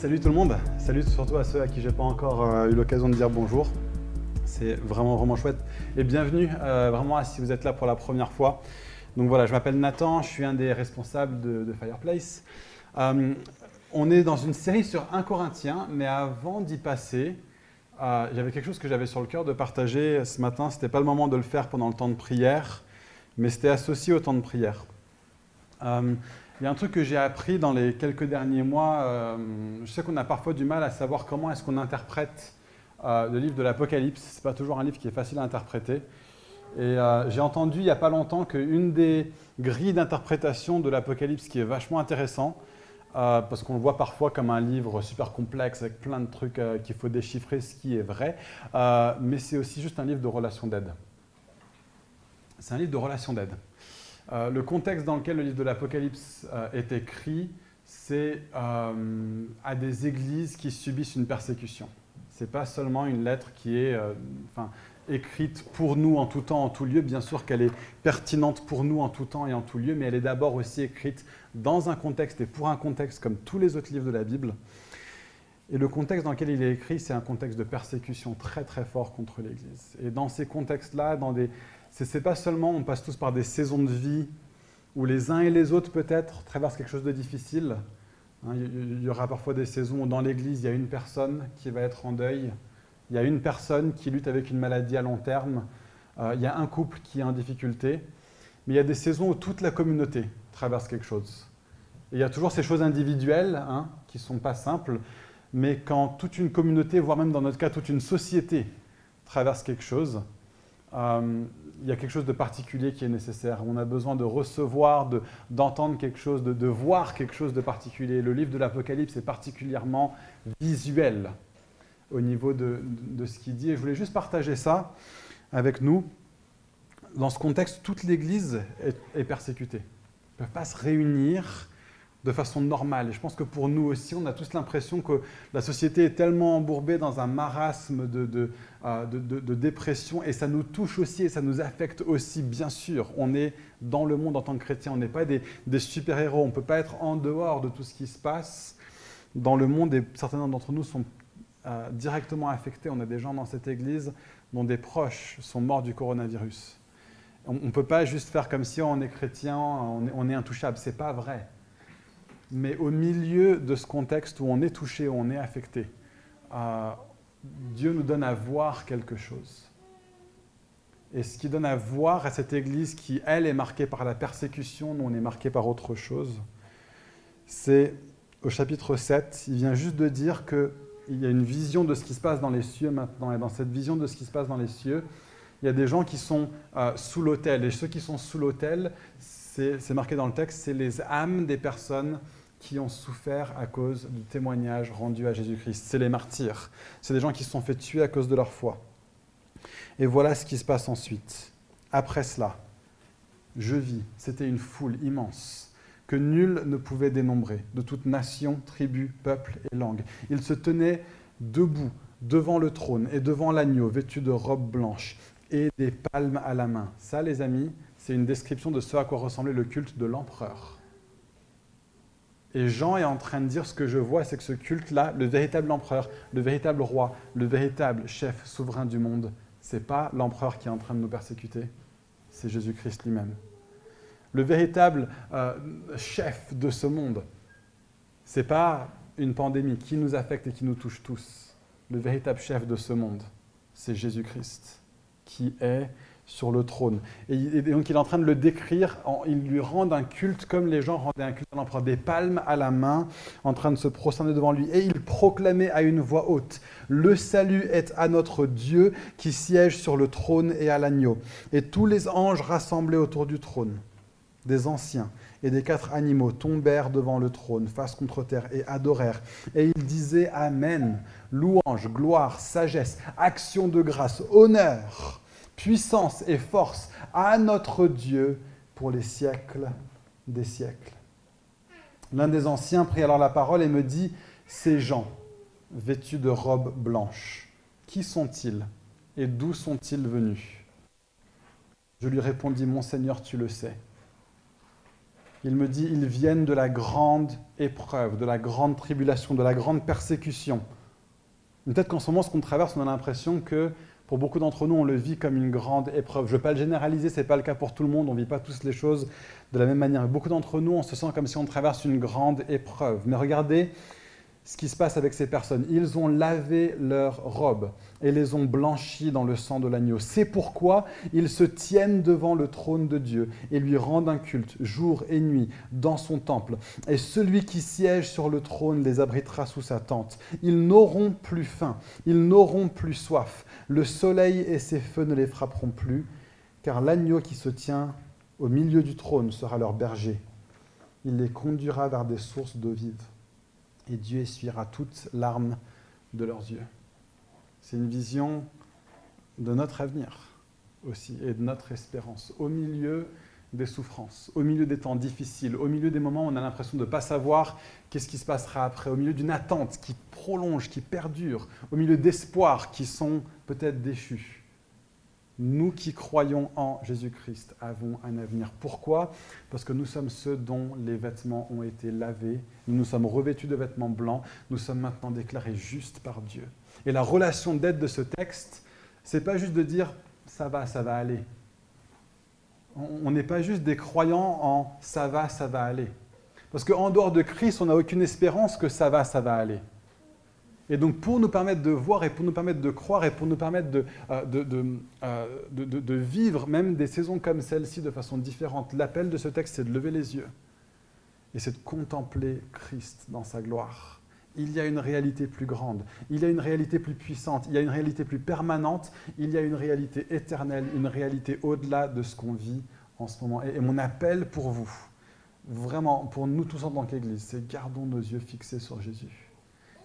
salut tout le monde. Salut surtout à ceux à qui j'ai pas encore euh, eu l'occasion de dire bonjour. C'est vraiment vraiment chouette. Et bienvenue euh, vraiment si vous êtes là pour la première fois. Donc voilà, je m'appelle Nathan, je suis un des responsables de, Fireplace. Euh, on est dans une série sur 1 Corinthien, mais avant d'y passer, j'avais quelque chose que j'avais sur le cœur de partager ce matin. C'était pas le moment de le faire pendant le temps de prière, mais c'était associé au temps de prière. Il y a un truc que j'ai appris dans les quelques derniers mois. Euh, je sais qu'on a parfois du mal à savoir comment est-ce qu'on interprète euh, le livre de l'Apocalypse. Ce n'est pas toujours un livre qui est facile à interpréter. Et euh, j'ai entendu il n'y a pas longtemps qu'une des grilles d'interprétation de l'Apocalypse qui est vachement intéressant, parce qu'on le voit parfois comme un livre super complexe avec plein de trucs qu'il faut déchiffrer, ce qui est vrai, mais c'est aussi juste un livre de relations d'aide. C'est un livre de relations d'aide. Euh, le contexte dans lequel le livre de l'Apocalypse euh, est écrit, c'est euh, à des églises qui subissent une persécution. Ce n'est pas seulement une lettre qui est écrite pour nous en tout temps, en tout lieu. Bien sûr qu'elle est pertinente pour nous en tout temps et en tout lieu, mais elle est d'abord aussi écrite dans un contexte et pour un contexte comme tous les autres livres de la Bible. Et le contexte dans lequel il est écrit, c'est un contexte de persécution très très fort contre l'Église. Et dans ces contextes-là, dans des, c'est pas seulement on passe tous par des saisons de vie où les uns et les autres peut-être traversent quelque chose de difficile. Hein, il y aura parfois des saisons où dans l'Église, il y a une personne qui va être en deuil, il y a une personne qui lutte avec une maladie à long terme, euh, il y a un couple qui est en difficulté, mais il y a des saisons où toute la communauté traverse quelque chose. Et il y a toujours ces choses individuelles hein, qui ne sont pas simples, mais quand toute une communauté, voire même dans notre cas toute une société, traverse quelque chose, euh, il y a quelque chose de particulier qui est nécessaire. On a besoin de recevoir, d'entendre quelque chose, de, voir quelque chose de particulier. Le livre de l'Apocalypse est particulièrement visuel au niveau de, ce qu'il dit. Et je voulais juste partager ça avec nous. Dans ce contexte, toute l'Église est, est persécutée. Ils ne peuvent pas se réunir de façon normale. Et je pense que pour nous aussi, on a tous l'impression que la société est tellement embourbée dans un marasme de, euh, de, dépression, et ça nous touche aussi et ça nous affecte aussi, bien sûr. On est dans le monde en tant que chrétien, on n'est pas des, super-héros, on ne peut pas être en dehors de tout ce qui se passe dans le monde, et certains d'entre nous sont euh, directement affectés. On a des gens dans cette église dont des proches sont morts du coronavirus. On ne peut pas juste faire comme si on est chrétien, on est, on est intouchable. Ce n'est pas vrai mais au milieu de ce contexte où on est touché, où on est affecté, euh, Dieu nous donne à voir quelque chose. Et ce qui donne à voir à cette Église qui, elle, est marquée par la persécution, nous, on est marqué par autre chose, c'est au chapitre 7, il vient juste de dire qu'il y a une vision de ce qui se passe dans les cieux maintenant. Et dans cette vision de ce qui se passe dans les cieux, il y a des gens qui sont euh, sous l'autel. Et ceux qui sont sous l'autel, c'est marqué dans le texte, c'est les âmes des personnes qui ont souffert à cause du témoignage rendu à Jésus-Christ. C'est les martyrs. C'est des gens qui se sont fait tuer à cause de leur foi. Et voilà ce qui se passe ensuite. Après cela, je vis, c'était une foule immense que nul ne pouvait dénombrer, de toute nation, tribu, peuple et langue. Ils se tenaient debout devant le trône et devant l'agneau, vêtus de robes blanches et des palmes à la main. Ça, les amis, c'est une description de ce à quoi ressemblait le culte de l'empereur. Et Jean est en train de dire ce que je vois, c'est que ce culte-là, le véritable empereur, le véritable roi, le véritable chef souverain du monde, ce n'est pas l'empereur qui est en train de nous persécuter, c'est Jésus-Christ lui-même. Le véritable euh, chef de ce monde, ce n'est pas une pandémie qui nous affecte et qui nous touche tous. Le véritable chef de ce monde, c'est Jésus-Christ, qui est sur le trône. Et, donc il est en train de le décrire, il lui rend un culte comme les gens rendaient un culte à l'empereur, des palmes à la main, en train de se prosterner devant lui. Et il proclamait à une voix haute, Le salut est à notre Dieu qui siège sur le trône et à l'agneau. Et tous les anges rassemblés autour du trône, des anciens et des quatre animaux, tombèrent devant le trône, face contre terre, et adorèrent. Et ils disaient Amen, louange, gloire, sagesse, action de grâce, honneur puissance et force à notre Dieu pour les siècles des siècles. L'un des anciens prit alors la parole et me dit, ces gens, vêtus de robes blanches, qui sont-ils et d'où sont-ils venus? Je lui répondis, mon Seigneur, tu le sais. Il me dit, ils viennent de la grande épreuve, de la grande tribulation, de la grande persécution. Peut-être qu'en ce moment, ce qu'on traverse, on a l'impression que pour beaucoup d'entre nous, on le vit comme une grande épreuve. Je ne veux pas le généraliser, ce n'est pas le cas pour tout le monde, on ne vit pas tous les choses de la même manière. Beaucoup d'entre nous, on se sent comme si on traverse une grande épreuve. Mais regardez ce qui se passe avec ces personnes. Ils ont lavé leurs robes et les ont blanchies dans le sang de l'agneau. C'est pourquoi ils se tiennent devant le trône de Dieu et lui rendent un culte jour et nuit dans son temple. Et celui qui siège sur le trône les abritera sous sa tente. Ils n'auront plus faim, ils n'auront plus soif. Le soleil et ses feux ne les frapperont plus, car l'agneau qui se tient au milieu du trône sera leur berger. Il les conduira vers des sources d'eau vive et Dieu essuiera toutes larmes de leurs yeux. C'est une vision de notre avenir aussi et de notre espérance au milieu des souffrances, au milieu des temps difficiles, au milieu des moments où on a l'impression de ne pas savoir qu'est-ce qui se passera après, au milieu d'une attente qui prolonge, qui perdure, au milieu d'espoirs qui sont peut-être déchus. Nous qui croyons en Jésus-Christ avons un avenir. Pourquoi? Parce que nous sommes ceux dont les vêtements ont été lavés. Nous nous sommes revêtus de vêtements blancs. Nous sommes maintenant déclarés justes par Dieu. Et la relation d'aide de ce texte, c'est pas juste de dire ça va, ça va aller. On n'est pas juste des croyants en ça va, ça va aller. Parce qu'en dehors de Christ, on n'a aucune espérance que ça va, ça va aller. Et donc pour nous permettre de voir et pour nous permettre de croire et pour nous permettre de, euh, euh, de, vivre même des saisons comme celle-ci de façon différente, l'appel de ce texte, c'est de lever les yeux et c'est de contempler Christ dans sa gloire. Il y a une réalité plus grande, il y a une réalité plus puissante, il y a une réalité plus permanente, il y a une réalité éternelle, une réalité au-delà de ce qu'on vit en ce moment. et mon appel pour vous, vraiment pour nous tous en tant qu'Église, c'est gardons nos yeux fixés sur Jésus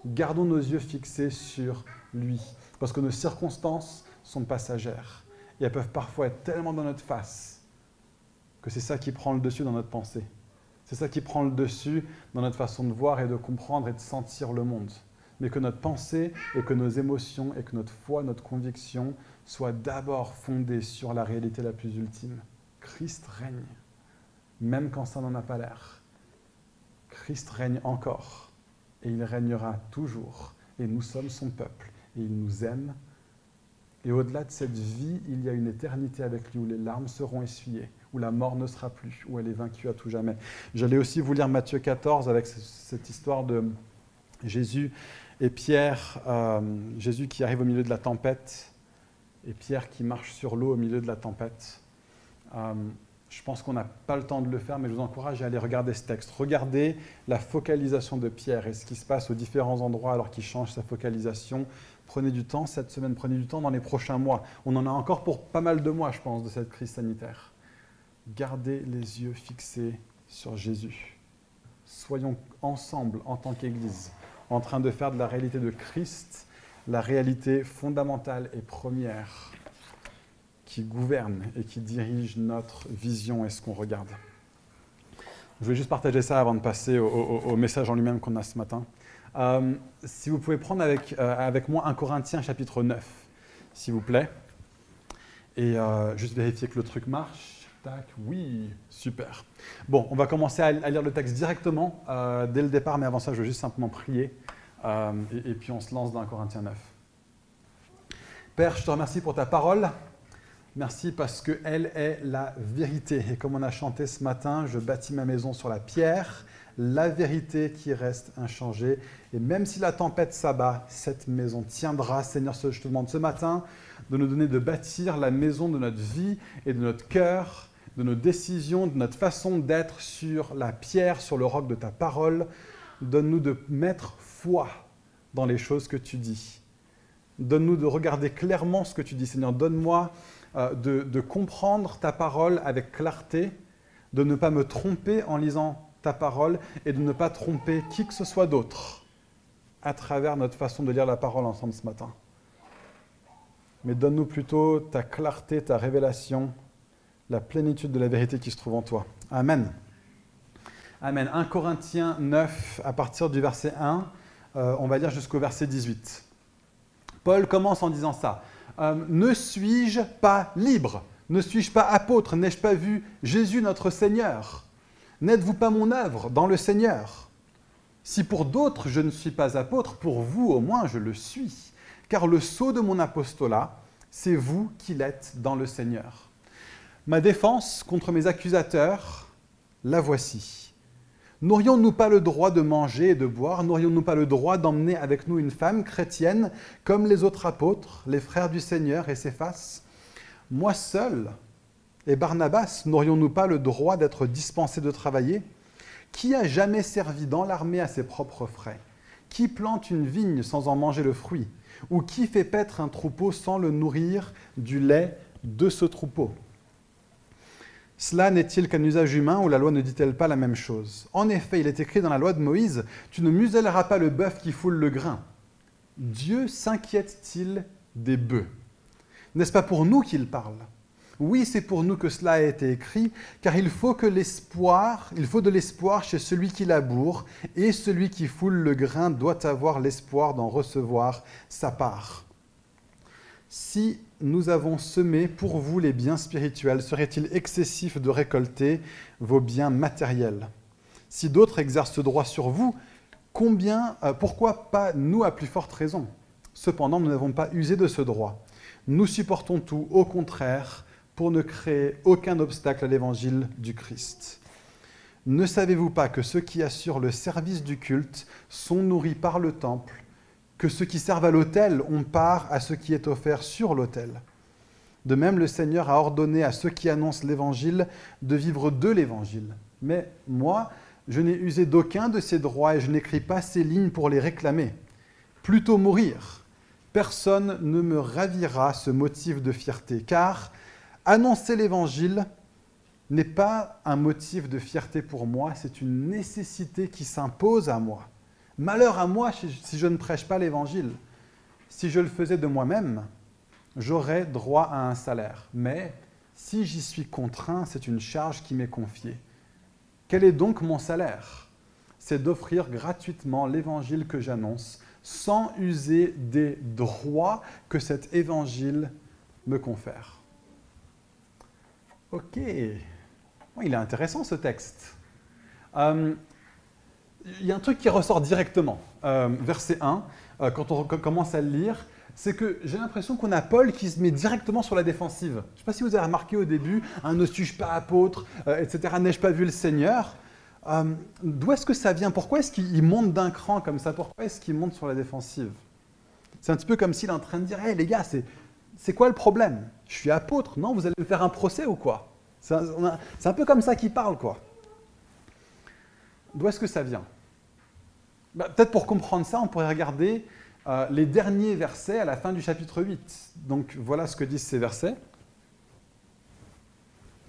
gardons nos yeux fixés sur lui, parce que nos circonstances sont passagères. Et elles peuvent parfois être tellement dans notre face que c'est ça qui prend le dessus dans notre pensée. C'est ça qui prend le dessus dans notre façon de voir et de comprendre et de sentir le monde. Mais que notre pensée et que nos émotions et que notre foi, notre conviction soient d'abord fondées sur la réalité la plus ultime. Christ règne, même quand ça n'en a pas l'air. Christ règne encore et il régnera toujours. Et nous sommes son peuple et il nous aime. Et au-delà de cette vie, il y a une éternité avec lui où les larmes seront essuyées, où la mort ne sera plus, où elle est vaincue à tout jamais. J'allais aussi vous lire Matthieu 14 avec cette histoire de Jésus et Pierre, euh, Jésus qui arrive au milieu de la tempête et Pierre qui marche sur l'eau au milieu de la tempête. Euh, je pense qu'on n'a pas le temps de le faire, mais je vous encourage à aller regarder ce texte. Regardez la focalisation de Pierre et ce qui se passe aux différents endroits alors qu'il change sa focalisation. Prenez du temps cette semaine, prenez du temps dans les prochains mois. On en a encore pour pas mal de mois, je pense, de cette crise sanitaire. Gardez les yeux fixés sur Jésus. Soyons ensemble, en tant qu'Église, en train de faire de la réalité de Christ la réalité fondamentale et première qui gouverne et qui dirige notre vision et ce qu'on regarde. Je vais juste partager ça avant de passer au, message en lui-même qu'on a ce matin. Euh, si vous pouvez prendre avec, euh, avec moi un Corinthiens chapitre 9, s'il vous plaît. Et euh, juste vérifier que le truc marche. Tac, oui, super. Bon, on va commencer à, lire le texte directement dès le départ, mais avant ça, je vais juste simplement prier. Et, puis on se lance dans un Corinthiens 9. Père, je te remercie pour ta parole. Merci parce qu'elle est la vérité. Et comme on a chanté ce matin, je bâtis ma maison sur la pierre, la vérité qui reste inchangée. Et même si la tempête s'abat, cette maison tiendra. Seigneur, je te demande ce matin de nous donner de bâtir la maison de notre vie et de notre cœur, de nos décisions, de notre façon d'être sur la pierre, sur le roc de ta parole. Donne-nous de mettre foi dans les choses que tu dis. Donne-nous de regarder clairement ce que tu dis. Seigneur, donne-moi euh, de, comprendre ta parole avec clarté, de ne pas me tromper en lisant ta parole et de ne pas tromper qui que ce soit d'autre à travers notre façon de lire la parole ensemble ce matin. Mais donne-nous plutôt ta clarté, ta révélation, la plénitude de la vérité qui se trouve en toi. Amen. Amen. 1 Corinthiens 9, à partir du verset 1, euh, on va lire jusqu'au verset 18. Paul commence en disant ça. Euh, ne suis-je pas libre Ne suis-je pas apôtre N'ai-je pas vu Jésus notre Seigneur N'êtes-vous pas mon œuvre dans le Seigneur Si pour d'autres je ne suis pas apôtre, pour vous au moins je le suis, car le sceau de mon apostolat, c'est vous qui l'êtes dans le Seigneur. Ma défense contre mes accusateurs, la voici. N'aurions-nous pas le droit de manger et de boire? N'aurions-nous pas le droit d'emmener avec nous une femme chrétienne comme les autres apôtres, les frères du Seigneur et ses faces Moi seul et Barnabas, n'aurions-nous pas le droit d'être dispensés de travailler? Qui a jamais servi dans l'armée à ses propres frais? Qui plante une vigne sans en manger le fruit? Ou qui fait paître un troupeau sans le nourrir du lait de ce troupeau? Cela n'est-il qu'un usage humain ou la loi ne dit-elle pas la même chose? En effet, il est écrit dans la loi de Moïse, Tu ne muselleras pas le bœuf qui foule le grain. Dieu s'inquiète-t-il des bœufs? N'est-ce pas pour nous qu'il parle? Oui, c'est pour nous que cela a été écrit, car il faut que l'espoir, il faut de l'espoir chez celui qui laboure, et celui qui foule le grain doit avoir l'espoir d'en recevoir sa part. Si nous avons semé pour vous les biens spirituels, serait-il excessif de récolter vos biens matériels? Si d'autres exercent ce droit sur vous, combien, euh, pourquoi pas nous à plus forte raison? Cependant, nous n'avons pas usé de ce droit. Nous supportons tout, au contraire, pour ne créer aucun obstacle à l'évangile du Christ. Ne savez-vous pas que ceux qui assurent le service du culte sont nourris par le temple que ceux qui servent à l'autel ont part à ce qui est offert sur l'autel. De même, le Seigneur a ordonné à ceux qui annoncent l'Évangile de vivre de l'Évangile. Mais moi, je n'ai usé d'aucun de ces droits et je n'écris pas ces lignes pour les réclamer. Plutôt mourir. Personne ne me ravira ce motif de fierté, car annoncer l'Évangile n'est pas un motif de fierté pour moi, c'est une nécessité qui s'impose à moi. Malheur à moi si je ne prêche pas l'Évangile. Si je le faisais de moi-même, j'aurais droit à un salaire. Mais si j'y suis contraint, c'est une charge qui m'est confiée. Quel est donc mon salaire? C'est d'offrir gratuitement l'Évangile que j'annonce, sans user des droits que cet Évangile me confère. Ok, il est intéressant ce texte. Euh, il y a un truc qui ressort directement. Euh, verset 1, euh, quand on commence à le lire, c'est que j'ai l'impression qu'on a Paul qui se met directement sur la défensive. Je ne sais pas si vous avez remarqué au début, un ne suis-je pas apôtre, euh, etc., n'ai-je pas vu le Seigneur D'où est-ce que ça vient? Pourquoi est-ce qu'il monte d'un cran comme ça? Pourquoi est-ce qu'il monte sur la défensive? C'est un petit peu comme s'il est en train de dire Hé les gars, c'est quoi le problème? Je suis apôtre, non Vous allez me faire un procès ou quoi? C'est un peu comme ça qu'il parle, quoi. D'où est-ce que ça vient? Bah, peut-être pour comprendre ça, on pourrait regarder euh, les derniers versets à la fin du chapitre 8. Donc voilà ce que disent ces versets.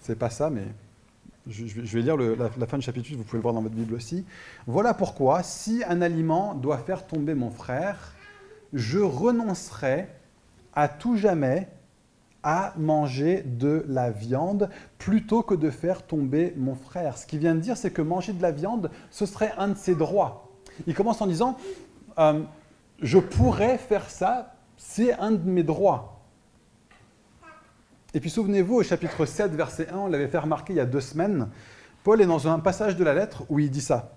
C'est pas ça, mais je, vais lire la, la, fin du chapitre 8, vous pouvez le voir dans votre Bible aussi. Voilà pourquoi, si un aliment doit faire tomber mon frère, je renoncerai à tout jamais à manger de la viande plutôt que de faire tomber mon frère. Ce qu'il vient de dire, c'est que manger de la viande, ce serait un de ses droits. Il commence en disant, euh, je pourrais faire ça, c'est un de mes droits. Et puis souvenez-vous, au chapitre 7, verset 1, on l'avait fait remarquer il y a deux semaines, Paul est dans un passage de la lettre où il dit ça.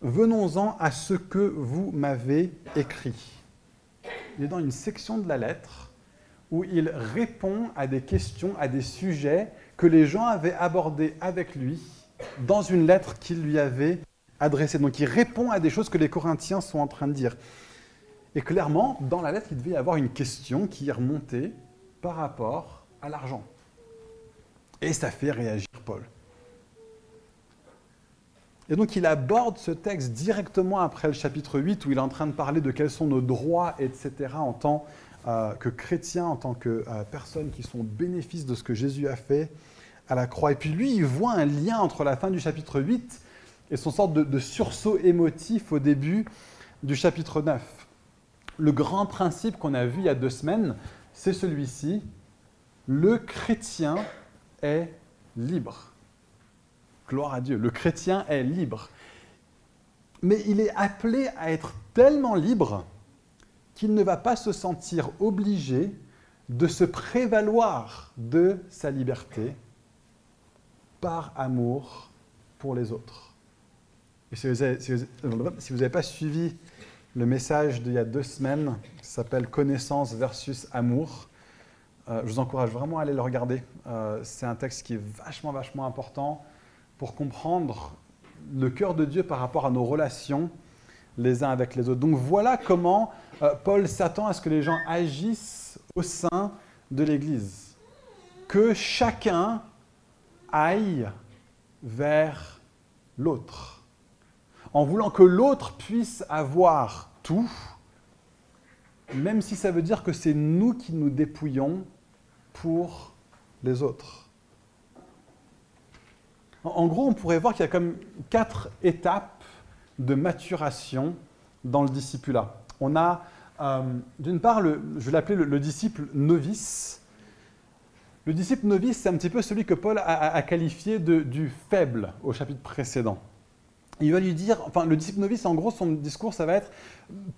Venons-en à ce que vous m'avez écrit. Il est dans une section de la lettre où il répond à des questions, à des sujets que les gens avaient abordés avec lui dans une lettre qu'il lui avait adressé. Donc il répond à des choses que les Corinthiens sont en train de dire. Et clairement, dans la lettre, il devait y avoir une question qui est remontée par rapport à l'argent. Et ça fait réagir Paul. Et donc il aborde ce texte directement après le chapitre 8 où il est en train de parler de quels sont nos droits, etc., en tant euh, que chrétiens, en tant que euh, personnes qui sont au bénéfice de ce que Jésus a fait à la croix. Et puis lui, il voit un lien entre la fin du chapitre 8 et son sorte de, sursaut émotif au début du chapitre 9. Le grand principe qu'on a vu il y a deux semaines, c'est celui-ci. Le chrétien est libre. Gloire à Dieu, le chrétien est libre. Mais il est appelé à être tellement libre qu'il ne va pas se sentir obligé de se prévaloir de sa liberté par amour pour les autres. Et si vous n'avez pas suivi le message d'il y a deux semaines, qui s'appelle Connaissance versus amour, euh, je vous encourage vraiment à aller le regarder. Euh, c'est un texte qui est vachement, vachement important pour comprendre le cœur de Dieu par rapport à nos relations les uns avec les autres. Donc voilà comment euh, Paul s'attend à ce que les gens agissent au sein de l'Église. Que chacun aille vers l'autre. En voulant que l'autre puisse avoir tout, même si ça veut dire que c'est nous qui nous dépouillons pour les autres. En gros, on pourrait voir qu'il y a comme quatre étapes de maturation dans le discipulat. On a euh, d'une part, je vais l'appeler le, disciple novice. Le disciple novice, c'est un petit peu celui que Paul a, qualifié de, du faible au chapitre précédent. Il va lui dire, enfin, le disciple novice, en gros, son discours, ça va être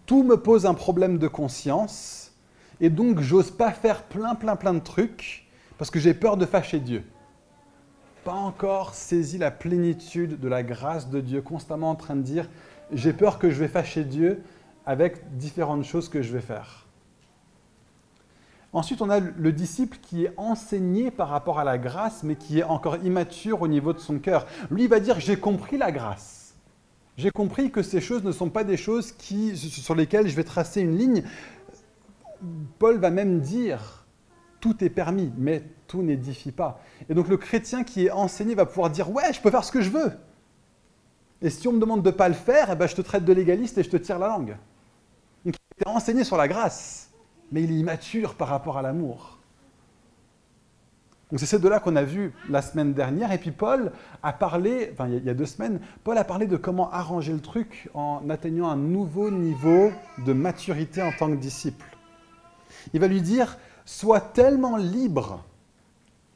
tout me pose un problème de conscience, et donc j'ose pas faire plein, plein, plein de trucs parce que j'ai peur de fâcher Dieu. Pas encore saisi la plénitude de la grâce de Dieu, constamment en train de dire j'ai peur que je vais fâcher Dieu, avec différentes choses que je vais faire. Ensuite, on a le disciple qui est enseigné par rapport à la grâce, mais qui est encore immature au niveau de son cœur. Lui, va dire, j'ai compris la grâce. J'ai compris que ces choses ne sont pas des choses sur lesquelles je vais tracer une ligne. Paul va même dire, tout est permis, mais tout n'édifie pas. Et donc le chrétien qui est enseigné va pouvoir dire, ouais, je peux faire ce que je veux. Et si on me demande de ne pas le faire, eh ben, je te traite de légaliste et je te tire la langue. Donc il est enseigné sur la grâce, mais il est immature par rapport à l'amour. Donc c'est ces deux-là qu'on a vu la semaine dernière. Et puis Paul a parlé, enfin il y a deux semaines, Paul a parlé de comment arranger le truc en atteignant un nouveau niveau de maturité en tant que disciple. Il va lui dire, sois tellement libre,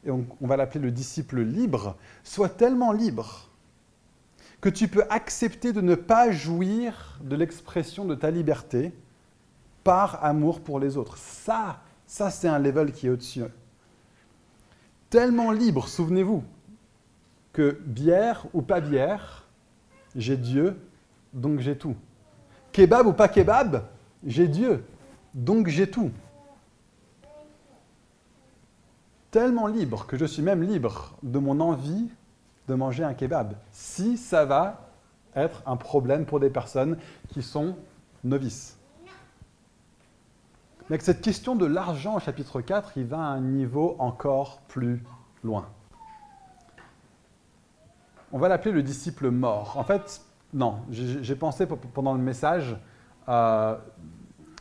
et on, va l'appeler le disciple libre, sois tellement libre que tu peux accepter de ne pas jouir de l'expression de ta liberté par amour pour les autres. Ça, ça c'est un level qui est au-dessus. Tellement libre, souvenez-vous, que bière ou pas bière, j'ai Dieu, donc j'ai tout. Kebab ou pas kebab, j'ai Dieu, donc j'ai tout. Tellement libre que je suis même libre de mon envie de manger un kebab, si ça va être un problème pour des personnes qui sont novices. Mais avec cette question de l'argent chapitre 4, il va à un niveau encore plus loin. On va l'appeler le disciple mort. En fait, non, j'ai pensé pendant le message, euh,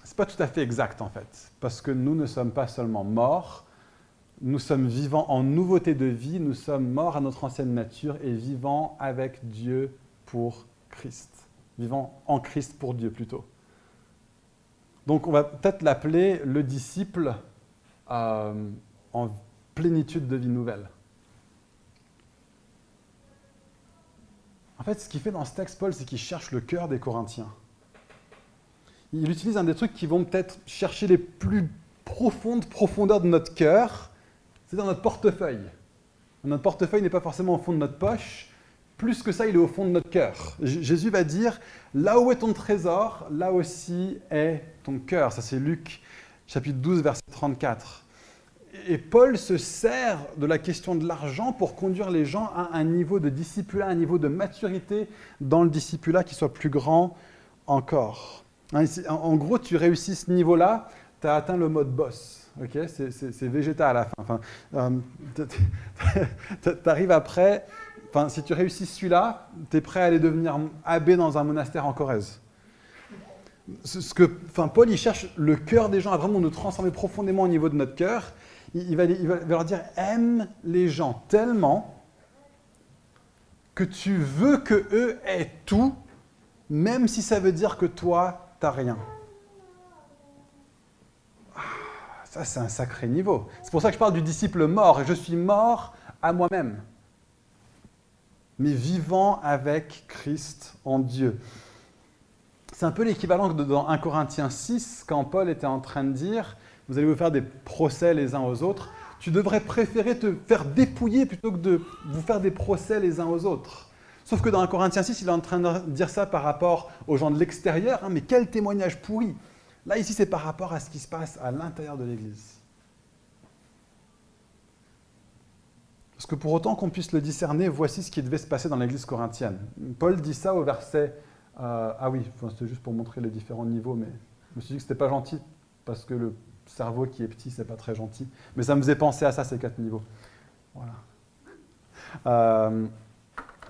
c'est pas tout à fait exact en fait, parce que nous ne sommes pas seulement morts, nous sommes vivants en nouveauté de vie, nous sommes morts à notre ancienne nature et vivants avec Dieu pour Christ. Vivant en Christ pour Dieu plutôt. Donc on va peut-être l'appeler le disciple euh, en plénitude de vie nouvelle. En fait, ce qu'il fait dans ce texte, Paul, c'est qu'il cherche le cœur des Corinthiens. Il utilise un des trucs qui vont peut-être chercher les plus profondes profondeurs de notre cœur c'est dans notre portefeuille. Notre portefeuille n'est pas forcément au fond de notre poche. Plus que ça, il est au fond de notre cœur. Jésus va dire, là où est ton trésor, là aussi est ton cœur. Ça, c'est Luc chapitre 12, verset 34. Et Paul se sert de la question de l'argent pour conduire les gens à un niveau de discipulat, un niveau de maturité dans le discipulat qui soit plus grand encore. Hein, en gros, tu réussis ce niveau-là, tu as atteint le mode boss c'est végétal à la fin. Enfin, euh, tu arrives après, enfin, si tu réussis celui-là, tu es prêt à aller devenir abbé dans un monastère en Corrèze. Ce que, enfin, Paul, il cherche le cœur des gens à vraiment nous transformer profondément au niveau de notre cœur. Il, va, leur dire aime les gens tellement que tu veux que eux aient tout, même si ça veut dire que toi, tu n'as rien. Ça, c'est un sacré niveau. C'est pour ça que je parle du disciple mort. Je suis mort à moi-même, mais vivant avec Christ en Dieu. C'est un peu l'équivalent de dans 1 Corinthiens 6, quand Paul était en train de dire, vous allez vous faire des procès les uns aux autres, tu devrais préférer te faire dépouiller plutôt que de vous faire des procès les uns aux autres. Sauf que dans un Corinthiens 6, il est en train de dire ça par rapport aux gens de l'extérieur, hein, mais quel témoignage pourri Là, ici, c'est par rapport à ce qui se passe à l'intérieur de l'Église. Parce que pour autant qu'on puisse le discerner, voici ce qui devait se passer dans l'Église corinthienne. Paul dit ça au verset... Euh, ah oui, c'était juste pour montrer les différents niveaux, mais je me suis dit que c'était pas gentil, parce que le cerveau qui est petit, c'est pas très gentil. Mais ça me faisait penser à ça, ces quatre niveaux. Voilà. Euh,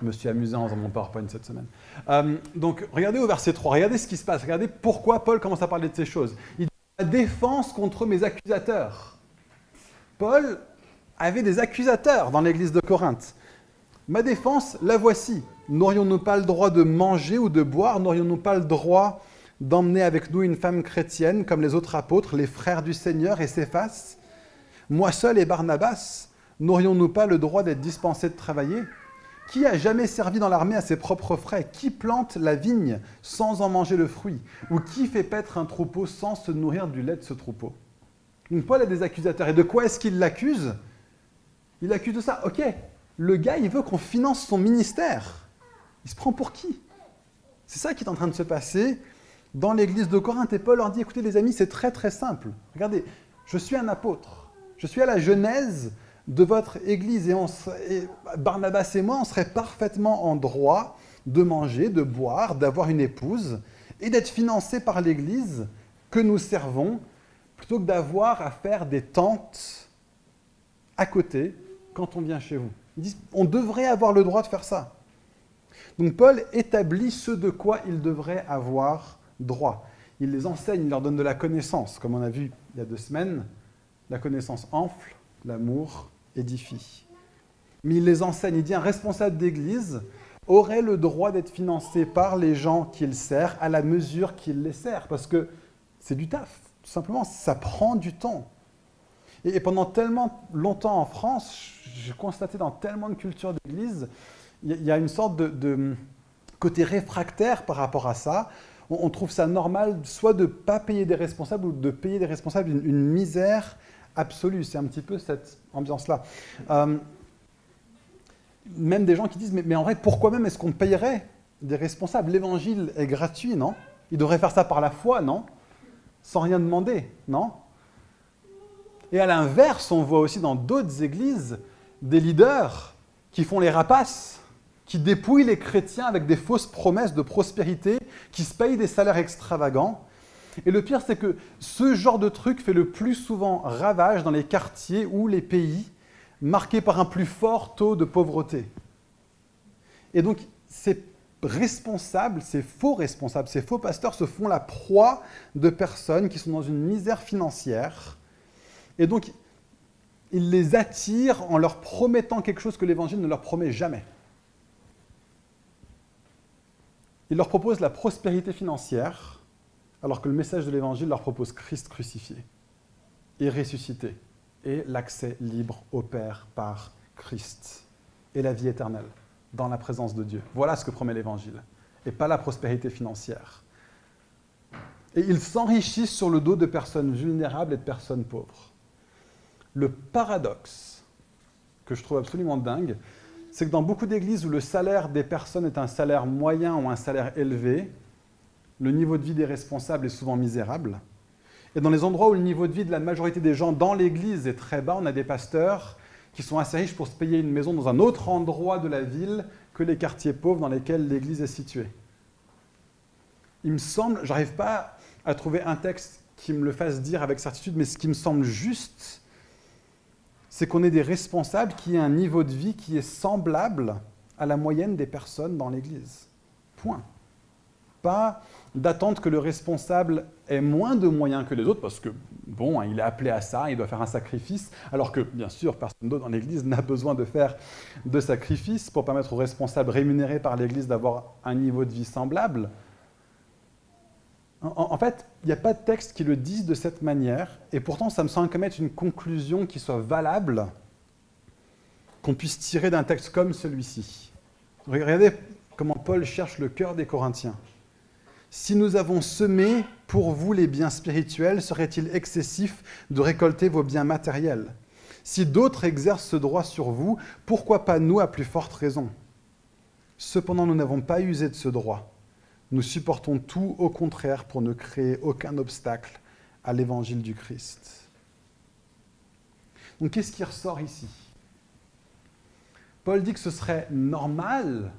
je me suis amusé en faisant mon PowerPoint cette semaine. Euh, donc, regardez au verset 3, regardez ce qui se passe, regardez pourquoi Paul commence à parler de ces choses. Il dit la défense contre mes accusateurs. Paul avait des accusateurs dans l'église de Corinthe. Ma défense, la voici. N'aurions-nous pas le droit de manger ou de boire? N'aurions-nous pas le droit d'emmener avec nous une femme chrétienne comme les autres apôtres, les frères du Seigneur et Céphas? Moi seul et Barnabas, n'aurions-nous pas le droit d'être dispensés de travailler? Qui a jamais servi dans l'armée à ses propres frais? Qui plante la vigne sans en manger le fruit? Ou qui fait paître un troupeau sans se nourrir du lait de ce troupeau? Donc Paul a des accusateurs. Et de quoi est-ce qu'il l'accuse? Il accuse de ça. Ok, le gars, il veut qu'on finance son ministère. Il se prend pour qui? C'est ça qui est en train de se passer dans l'église de Corinthe. Et Paul leur dit, écoutez les amis, c'est très très simple. Regardez, je suis un apôtre. Je suis à la genèse de votre Église. Et, Barnabas et moi, on serait parfaitement en droit de manger, de boire, d'avoir une épouse et d'être financés par l'Église que nous servons, plutôt que d'avoir à faire des tentes à côté quand on vient chez vous. Ils disent, on devrait avoir le droit de faire ça. Donc Paul établit ce de quoi ils devraient avoir droit. Il les enseigne, il leur donne de la connaissance, comme on a vu il y a deux semaines. La connaissance enfle, l'amour édifie. Mais il les enseigne. Il dit un responsable d'église aurait le droit d'être financé par les gens qu'il sert à la mesure qu'il les sert. Parce que c'est du taf, tout simplement. Ça prend du temps. Et, pendant tellement longtemps en France, j'ai constaté dans tellement de cultures d'église, il y, a une sorte de, côté réfractaire par rapport à ça. On, trouve ça normal soit de ne pas payer des responsables ou de payer des responsables une misère absolue. C'est un petit peu cette ambiance-là. Euh, même des gens qui disent, mais, en vrai, pourquoi même est-ce qu'on payerait des responsables? L'évangile est gratuit, non? Il devrait faire ça par la foi, non? Sans rien demander, non? Et à l'inverse, on voit aussi dans d'autres églises des leaders qui font les rapaces, qui dépouillent les chrétiens avec des fausses promesses de prospérité, qui se payent des salaires extravagants et le pire, c'est que ce genre de truc fait le plus souvent ravage dans les quartiers ou les pays marqués par un plus fort taux de pauvreté. Et donc, ces responsables, ces faux responsables, ces faux pasteurs se font la proie de personnes qui sont dans une misère financière. Et donc, ils les attirent en leur promettant quelque chose que l'Évangile ne leur promet jamais. Ils leur proposent la prospérité financière, alors que le message de l'Évangile leur propose Christ crucifié et ressuscité, et l'accès libre au Père par Christ, et la vie éternelle dans la présence de Dieu. Voilà ce que promet l'Évangile, et pas la prospérité financière. Et ils s'enrichissent sur le dos de personnes vulnérables et de personnes pauvres. Le paradoxe que je trouve absolument dingue, c'est que dans beaucoup d'églises où le salaire des personnes est un salaire moyen ou un salaire élevé, le niveau de vie des responsables est souvent misérable. Et dans les endroits où le niveau de vie de la majorité des gens dans l'Église est très bas, on a des pasteurs qui sont assez riches pour se payer une maison dans un autre endroit de la ville que les quartiers pauvres dans lesquels l'Église est située. Il me semble, j'arrive pas à trouver un texte qui me le fasse dire avec certitude, mais ce qui me semble juste, c'est qu'on est des responsables qui aient un niveau de vie qui est semblable à la moyenne des personnes dans l'Église. Point. Pas d'attendre que le responsable ait moins de moyens que les autres, parce que, bon, hein, il est appelé à ça, il doit faire un sacrifice, alors que, bien sûr, personne d'autre dans l'Église n'a besoin de faire de sacrifice pour permettre aux responsables rémunérés par l'Église d'avoir un niveau de vie semblable. En, fait, il n'y a pas de texte qui le dise de cette manière, et pourtant, ça me semble comme être une conclusion qui soit valable, qu'on puisse tirer d'un texte comme celui-ci. Regardez comment Paul cherche le cœur des Corinthiens. Si nous avons semé pour vous les biens spirituels, serait-il excessif de récolter vos biens matériels? Si d'autres exercent ce droit sur vous, pourquoi pas nous à plus forte raison? Cependant, nous n'avons pas usé de ce droit. Nous supportons tout au contraire pour ne créer aucun obstacle à l'évangile du Christ. Donc qu'est-ce qui ressort ici? Paul dit que ce serait normal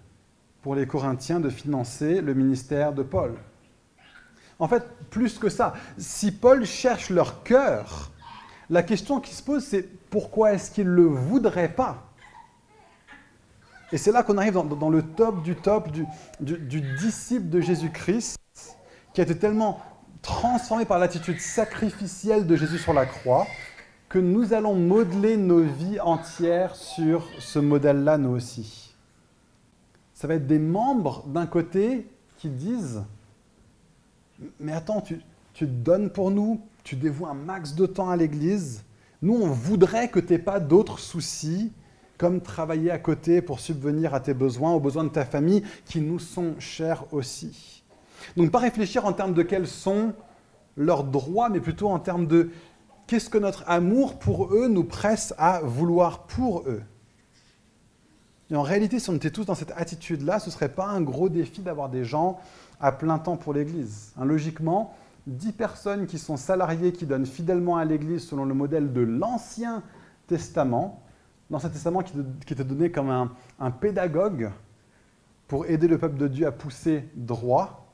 pour les Corinthiens de financer le ministère de Paul. En fait, plus que ça, si Paul cherche leur cœur, la question qui se pose, c'est pourquoi est-ce qu'il ne le voudrait pas? Et c'est là qu'on arrive dans, le top du top du, du disciple de Jésus-Christ, qui a été tellement transformé par l'attitude sacrificielle de Jésus sur la croix, que nous allons modeler nos vies entières sur ce modèle-là, nous aussi. Ça va être des membres d'un côté qui disent mais attends, tu, tu te donnes pour nous, tu dévoues un max de temps à l'Église. Nous, on voudrait que tu n'aies pas d'autres soucis, comme travailler à côté pour subvenir à tes besoins, aux besoins de ta famille, qui nous sont chers aussi. Donc, pas réfléchir en termes de quels sont leurs droits, mais plutôt en termes de qu'est-ce que notre amour pour eux nous presse à vouloir pour eux. Et en réalité, si on était tous dans cette attitude-là, ce ne serait pas un gros défi d'avoir des gens à plein temps pour l'Église. Hein, logiquement, 10 personnes qui sont salariées, qui donnent fidèlement à l'Église selon le modèle de l'Ancien Testament, l'Ancien Testament qui, était donné comme un, pédagogue pour aider le peuple de Dieu à pousser droit,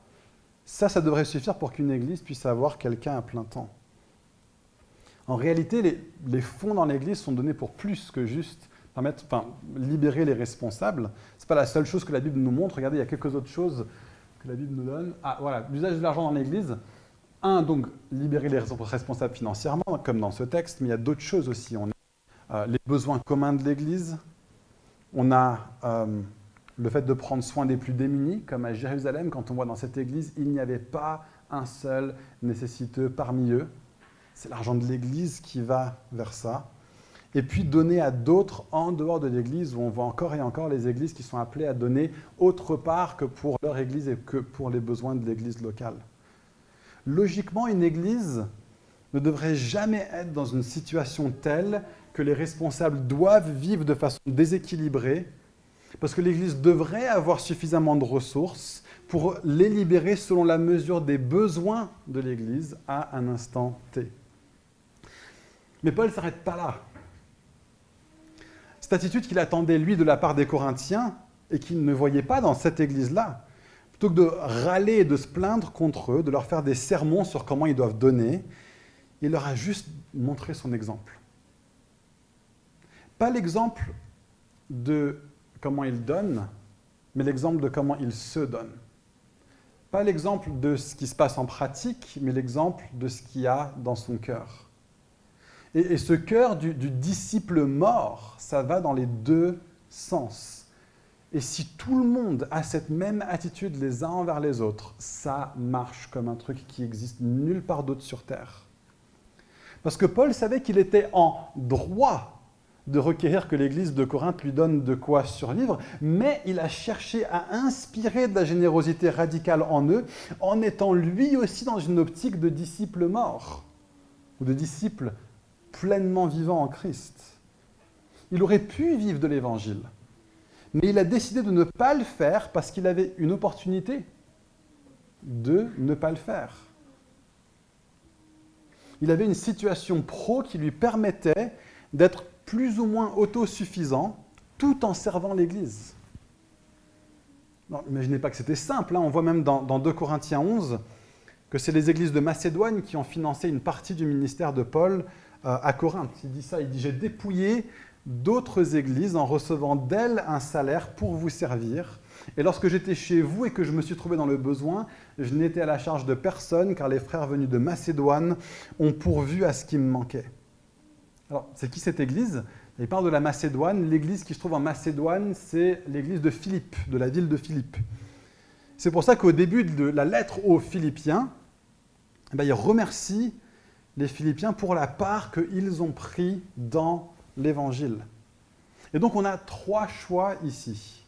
ça, ça devrait suffire pour qu'une Église puisse avoir quelqu'un à plein temps. En réalité, les, fonds dans l'Église sont donnés pour plus que juste permettre, enfin, libérer les responsables. Ce n'est pas la seule chose que la Bible nous montre. Regardez, il y a quelques autres choses la Bible nous donne. Ah, voilà, l'usage de l'argent dans l'Église. Un, donc, libérer les responsables financièrement, comme dans ce texte, mais il y a d'autres choses aussi. On les besoins communs de l'Église. On a euh, le fait de prendre soin des plus démunis, comme à Jérusalem, quand on voit dans cette Église, il n'y avait pas un seul nécessiteux parmi eux. C'est l'argent de l'Église qui va vers ça et puis donner à d'autres en dehors de l'Église, où on voit encore et encore les églises qui sont appelées à donner autre part que pour leur Église et que pour les besoins de l'Église locale. Logiquement, une Église ne devrait jamais être dans une situation telle que les responsables doivent vivre de façon déséquilibrée, parce que l'Église devrait avoir suffisamment de ressources pour les libérer selon la mesure des besoins de l'Église à un instant T. Mais Paul ne s'arrête pas là cette attitude qu'il attendait, lui, de la part des Corinthiens, et qu'il ne voyait pas dans cette église-là. Plutôt que de râler et de se plaindre contre eux, de leur faire des sermons sur comment ils doivent donner, il leur a juste montré son exemple. Pas l'exemple de comment il donne, mais l'exemple de comment il se donne. Pas l'exemple de ce qui se passe en pratique, mais l'exemple de ce qu'il y a dans son cœur. Et, ce cœur du, disciple mort, ça va dans les deux sens. Et si tout le monde a cette même attitude les uns envers les autres, ça marche comme un truc qui existe nulle part d'autre sur Terre. Parce que Paul savait qu'il était en droit de requérir que l'Église de Corinthe lui donne de quoi survivre, mais il a cherché à inspirer de la générosité radicale en eux, en étant lui aussi dans une optique de disciple mort, ou de disciple pleinement vivant en Christ. Il aurait pu vivre de l'Évangile, mais il a décidé de ne pas le faire parce qu'il avait une opportunité de ne pas le faire. Il avait une situation pro qui lui permettait d'être plus ou moins autosuffisant tout en servant l'Église. Imaginez pas que c'était simple, hein. on voit même dans, dans 2 Corinthiens 11 que c'est les églises de Macédoine qui ont financé une partie du ministère de Paul euh, à Corinthe. Il dit ça, il dit, j'ai dépouillé d'autres églises en recevant d'elles un salaire pour vous servir. Et lorsque j'étais chez vous et que je me suis trouvé dans le besoin, je n'étais à la charge de personne, car les frères venus de Macédoine ont pourvu à ce qui me manquait. Alors, c'est qui cette église? Il parle de la Macédoine. L'église qui se trouve en Macédoine, c'est l'église de Philippe, de la ville de Philippe. C'est pour ça qu'au début de la lettre aux Philippiens, eh ben, il remercie les Philippiens pour la part qu'ils ont pris dans l'Évangile. Et donc on a trois choix ici.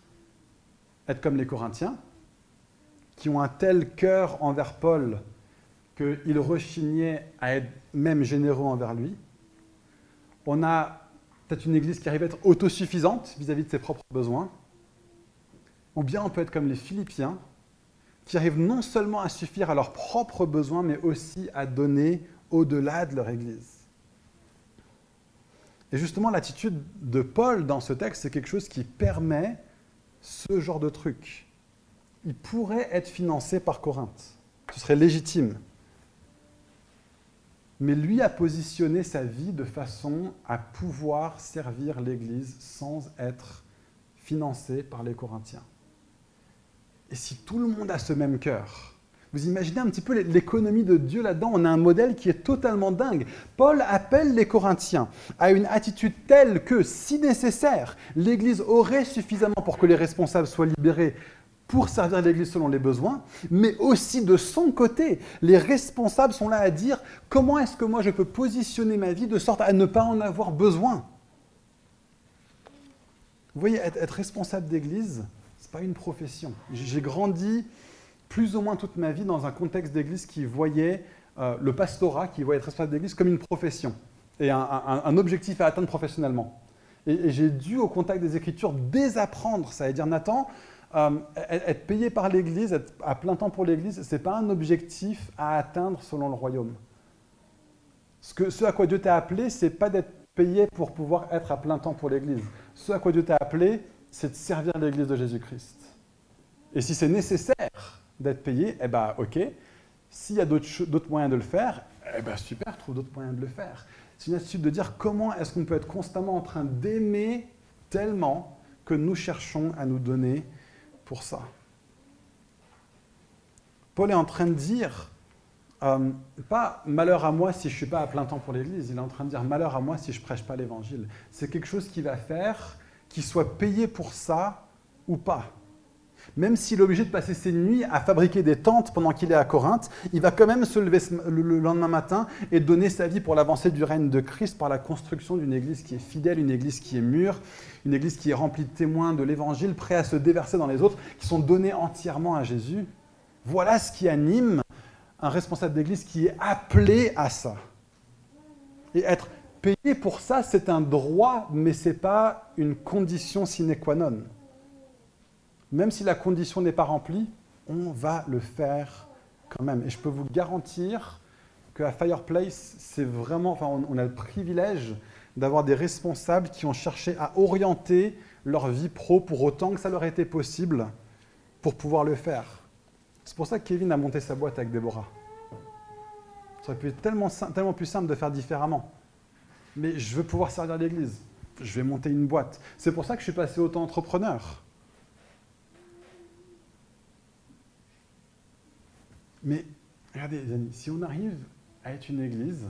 Être comme les Corinthiens, qui ont un tel cœur envers Paul qu'ils rechignaient à être même généreux envers lui. On a peut-être une église qui arrive à être autosuffisante vis-à-vis de ses propres besoins. Ou bien on peut être comme les Philippiens, qui arrivent non seulement à suffire à leurs propres besoins, mais aussi à donner au-delà de leur Église. Et justement, l'attitude de Paul dans ce texte, c'est quelque chose qui permet ce genre de truc. Il pourrait être financé par Corinthe. Ce serait légitime. Mais lui a positionné sa vie de façon à pouvoir servir l'Église sans être financé par les Corinthiens. Et si tout le monde a ce même cœur, vous imaginez un petit peu l'économie de Dieu là-dedans On a un modèle qui est totalement dingue. Paul appelle les Corinthiens à une attitude telle que, si nécessaire, l'Église aurait suffisamment pour que les responsables soient libérés pour servir l'Église selon les besoins, mais aussi de son côté, les responsables sont là à dire comment est-ce que moi je peux positionner ma vie de sorte à ne pas en avoir besoin? Vous voyez, être, responsable d'Église, ce n'est pas une profession. J'ai grandi plus ou moins toute ma vie dans un contexte d'Église qui voyait euh, le pastorat, qui voyait être responsable d'Église comme une profession et un, objectif à atteindre professionnellement. Et, et j'ai dû, au contact des Écritures, désapprendre ça et dire Nathan, euh, être payé par l'Église, être à plein temps pour l'Église, ce n'est pas un objectif à atteindre selon le royaume. Ce, ce à quoi Dieu t'a appelé, ce n'est pas d'être payé pour pouvoir être à plein temps pour l'Église. Ce à quoi Dieu t'a appelé, c'est de servir l'Église de Jésus-Christ. Et si c'est nécessaire d'être payé, eh bien, ok. S'il y a d'autres moyens de le faire, eh ben super, trouve d'autres moyens de le faire. C'est une attitude de dire comment est-ce qu'on peut être constamment en train d'aimer tellement que nous cherchons à nous donner pour ça. Paul est en train de dire, euh, pas malheur à moi si je ne suis pas à plein temps pour l'Église, il est en train de dire malheur à moi si je prêche pas l'Évangile. C'est quelque chose qui va faire qu'il soit payé pour ça ou pas. Même s'il est obligé de passer ses nuits à fabriquer des tentes pendant qu'il est à Corinthe, il va quand même se lever le lendemain matin et donner sa vie pour l'avancée du règne de Christ par la construction d'une église qui est fidèle, une église qui est mûre, une église qui est remplie de témoins de l'évangile, prêts à se déverser dans les autres, qui sont donnés entièrement à Jésus. Voilà ce qui anime un responsable d'église qui est appelé à ça. Et être payé pour ça, c'est un droit, mais ce n'est pas une condition sine qua non même si la condition n'est pas remplie, on va le faire quand même. Et je peux vous garantir qu'à Fireplace, c'est vraiment, enfin, on, a le privilège d'avoir des responsables qui ont cherché à orienter leur vie pro pour autant que ça leur était possible pour pouvoir le faire. C'est pour ça que Kevin a monté sa boîte avec Déborah. Ça aurait pu être tellement, tellement plus simple de faire différemment. Mais je veux pouvoir servir l'Église. Je vais monter une boîte. C'est pour ça que je suis passé autant entrepreneur. Mais regardez, les amis, si on arrive à être une église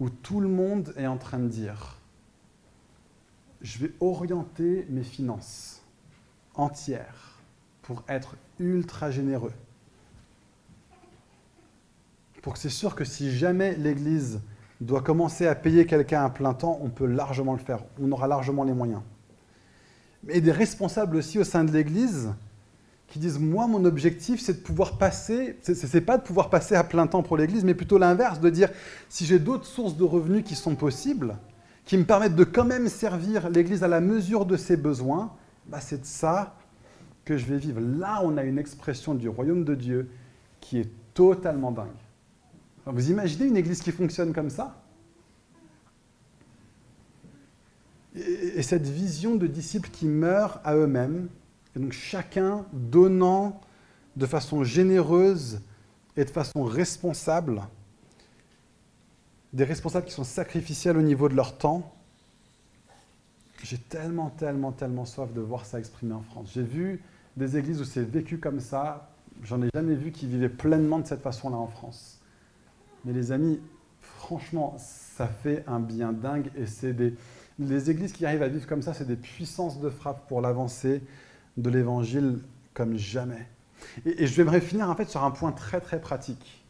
où tout le monde est en train de dire je vais orienter mes finances entières pour être ultra généreux. Pour que c'est sûr que si jamais l'Église doit commencer à payer quelqu'un à plein temps, on peut largement le faire. On aura largement les moyens. Mais des responsables aussi au sein de l'Église qui disent moi mon objectif c'est de pouvoir passer, c'est pas de pouvoir passer à plein temps pour l'Église, mais plutôt l'inverse, de dire si j'ai d'autres sources de revenus qui sont possibles, qui me permettent de quand même servir l'Église à la mesure de ses besoins, bah c'est de ça que je vais vivre. Là on a une expression du royaume de Dieu qui est totalement dingue. vous imaginez une Église qui fonctionne comme ça? Et cette vision de disciples qui meurent à eux-mêmes, et donc chacun donnant de façon généreuse et de façon responsable, des responsables qui sont sacrificiels au niveau de leur temps. J'ai tellement, tellement, tellement soif de voir ça exprimé en France. J'ai vu des églises où c'est vécu comme ça. J'en ai jamais vu qui vivaient pleinement de cette façon-là en France. Mais les amis, franchement, ça fait un bien dingue et c'est des... Les églises qui arrivent à vivre comme ça, c'est des puissances de frappe pour l'avancée de l'évangile comme jamais. Et, je vais finir en fait sur un point très très pratique.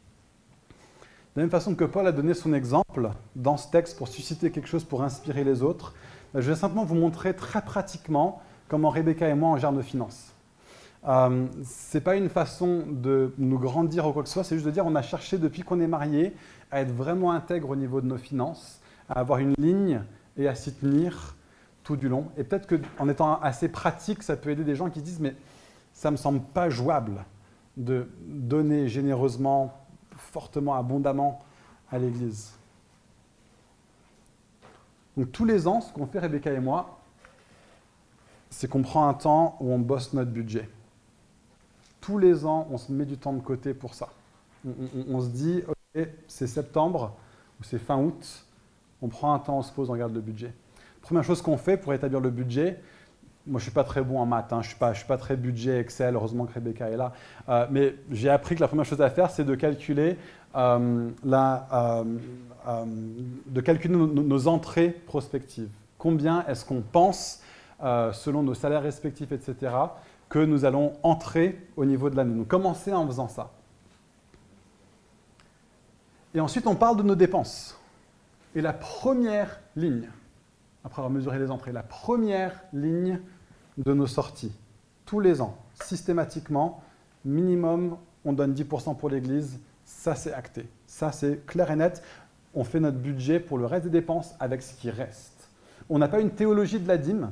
De la même façon que Paul a donné son exemple dans ce texte pour susciter quelque chose pour inspirer les autres, je vais simplement vous montrer très pratiquement comment Rebecca et moi on gère nos finances. Euh, ce n'est pas une façon de nous grandir ou quoi que ce soit, c'est juste de dire on a cherché depuis qu'on est marié à être vraiment intègre au niveau de nos finances, à avoir une ligne et à s'y tenir tout du long. Et peut-être qu'en étant assez pratique, ça peut aider des gens qui disent mais ça ne me semble pas jouable de donner généreusement, fortement, abondamment à l'Église. Donc tous les ans, ce qu'on fait Rebecca et moi, c'est qu'on prend un temps où on bosse notre budget. Tous les ans, on se met du temps de côté pour ça. On, se dit, ok, c'est septembre ou c'est fin août, on prend un temps, on se pose, on regarde le budget. Première chose qu'on fait pour établir le budget, moi, je ne suis pas très bon en maths, hein. je ne suis, pas très budget Excel, heureusement que Rebecca est là. Euh, mais j'ai appris que la première chose à faire, c'est de calculer, euh, euh, de calculer nos, entrées prospectives. Combien est-ce qu'on pense, selon nos salaires respectifs, etc., que nous allons entrer au niveau de l'année. Donc, commencez en faisant ça. Et ensuite, on parle de nos dépenses. Et la première ligne, après avoir mesuré les entrées, la première ligne de nos sorties, tous les ans, systématiquement, minimum, on donne 10% pour l'Église, ça c'est acté. Ça c'est clair et net. On fait notre budget pour le reste des dépenses avec ce qui reste. On n'a pas une théologie de la dîme,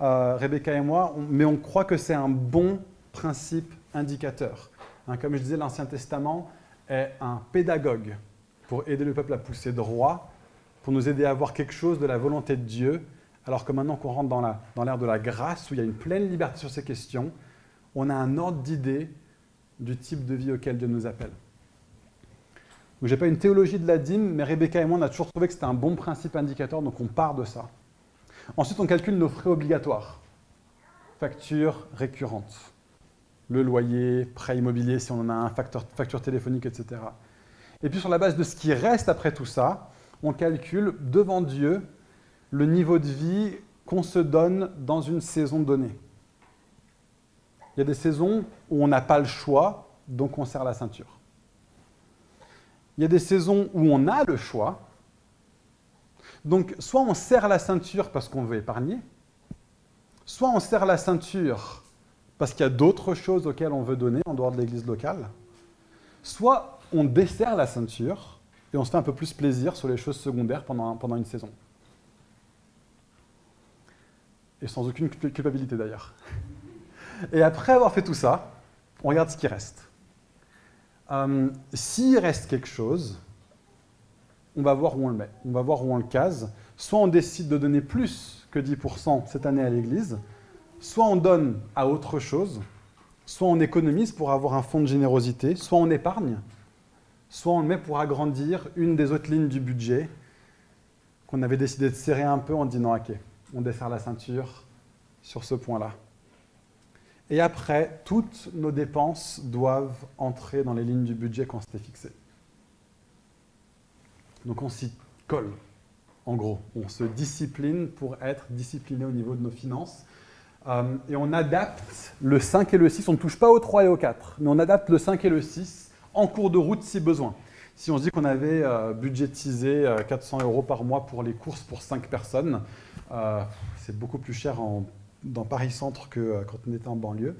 euh, Rebecca et moi, mais on croit que c'est un bon principe indicateur. Hein, comme je disais, l'Ancien Testament est un pédagogue pour aider le peuple à pousser droit, pour nous aider à voir quelque chose de la volonté de Dieu alors que maintenant qu'on rentre dans l'ère de la grâce, où il y a une pleine liberté sur ces questions, on a un ordre d'idée du type de vie auquel Dieu nous appelle. Je n'ai pas une théologie de la dîme, mais Rebecca et moi, on a toujours trouvé que c'était un bon principe indicateur, donc on part de ça. Ensuite, on calcule nos frais obligatoires. Factures récurrentes. Le loyer, prêt immobilier si on en a un, facture, facture téléphonique, etc. Et puis sur la base de ce qui reste après tout ça, on calcule devant Dieu le niveau de vie qu'on se donne dans une saison donnée. Il y a des saisons où on n'a pas le choix, donc on serre la ceinture. Il y a des saisons où on a le choix, donc soit on serre la ceinture parce qu'on veut épargner, soit on serre la ceinture parce qu'il y a d'autres choses auxquelles on veut donner en dehors de l'église locale, soit on desserre la ceinture et on se fait un peu plus plaisir sur les choses secondaires pendant, une saison et sans aucune culpabilité d'ailleurs. Et après avoir fait tout ça, on regarde ce qui reste. Euh, s'il reste quelque chose, on va voir où on le met, on va voir où on le case. Soit on décide de donner plus que 10% cette année à l'Église, soit on donne à autre chose, soit on économise pour avoir un fonds de générosité, soit on épargne, soit on le met pour agrandir une des autres lignes du budget qu'on avait décidé de serrer un peu en disant ok, on desserre la ceinture sur ce point-là. Et après, toutes nos dépenses doivent entrer dans les lignes du budget qu'on s'était fixé. Donc on s'y colle, en gros. On se discipline pour être discipliné au niveau de nos finances. Euh, et on adapte le 5 et le 6. On ne touche pas au 3 et au 4, mais on adapte le 5 et le 6 en cours de route si besoin. Si on se dit qu'on avait euh, budgétisé 400 euh, euros par mois pour les courses pour 5 personnes, euh, c'est beaucoup plus cher dans Paris-Centre que quand on était en banlieue.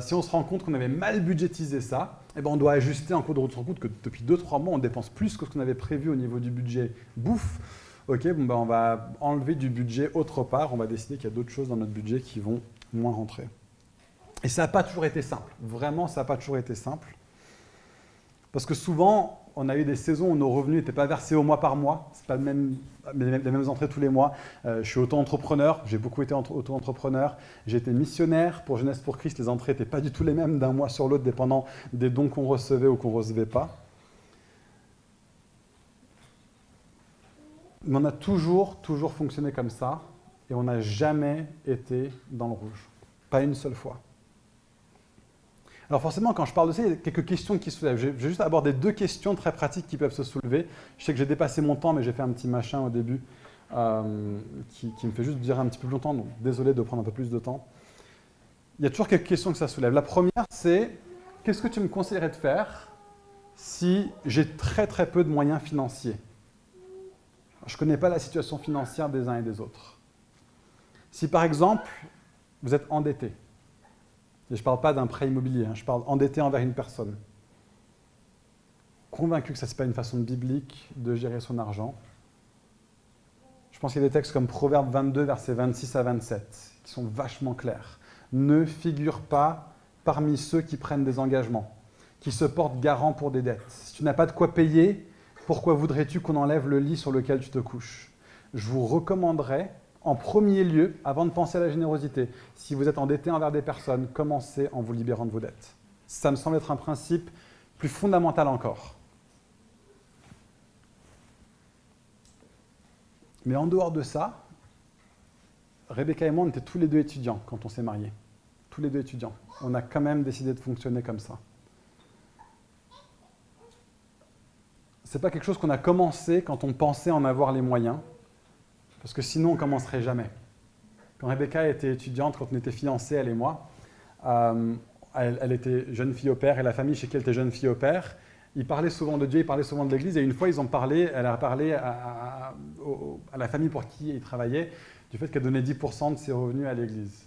si on se rend compte qu'on avait mal budgétisé ça, eh ben on doit ajuster en cours de route. Rend compte que depuis 2-3 mois, on dépense plus que ce qu'on avait prévu au niveau du budget bouffe. Ok, bon ben on va enlever du budget autre part. On va décider qu'il y a d'autres choses dans notre budget qui vont moins rentrer. Et ça n'a pas toujours été simple. Vraiment, ça n'a pas toujours été simple. Parce que souvent, on a eu des saisons où nos revenus n'étaient pas versés au mois par mois, ce pas le même, les mêmes entrées tous les mois. Euh, je suis auto-entrepreneur, j'ai beaucoup été auto-entrepreneur, j'ai été missionnaire pour Jeunesse pour Christ, les entrées n'étaient pas du tout les mêmes d'un mois sur l'autre, dépendant des dons qu'on recevait ou qu'on ne recevait pas. Mais on a toujours, toujours fonctionné comme ça, et on n'a jamais été dans le rouge. Pas une seule fois. Alors forcément, quand je parle de ça, il y a quelques questions qui se soulèvent. Je vais juste aborder deux questions très pratiques qui peuvent se soulever. Je sais que j'ai dépassé mon temps, mais j'ai fait un petit machin au début euh, qui, me fait juste dire un petit peu plus longtemps, donc désolé de prendre un peu plus de temps. Il y a toujours quelques questions que ça soulève. La première, c'est qu'est-ce que tu me conseillerais de faire si j'ai très très peu de moyens financiers? Je ne connais pas la situation financière des uns et des autres. Si par exemple, vous êtes endetté, et je ne parle pas d'un prêt immobilier, hein, je parle endetté envers une personne. Convaincu que ce n'est pas une façon biblique de gérer son argent, je pense qu'il y a des textes comme Proverbe 22, versets 26 à 27, qui sont vachement clairs. Ne figure pas parmi ceux qui prennent des engagements, qui se portent garant pour des dettes. Si tu n'as pas de quoi payer, pourquoi voudrais-tu qu'on enlève le lit sur lequel tu te couches? Je vous recommanderais, en premier lieu, avant de penser à la générosité, si vous êtes endetté envers des personnes, commencez en vous libérant de vos dettes. Ça me semble être un principe plus fondamental encore. Mais en dehors de ça, Rebecca et moi, on était tous les deux étudiants quand on s'est mariés. Tous les deux étudiants. On a quand même décidé de fonctionner comme ça. C'est pas quelque chose qu'on a commencé quand on pensait en avoir les moyens, parce que sinon on commencerait jamais. Quand Rebecca était étudiante, quand on était fiancés, elle et moi, euh, elle, était jeune fille au père et la famille chez qui elle était jeune fille au père, ils parlaient souvent de Dieu, ils parlaient souvent de l'Église. Et une fois, ils ont parlé, elle a parlé à, la famille pour qui ils travaillaient du fait qu'elle donnait 10% de ses revenus à l'Église.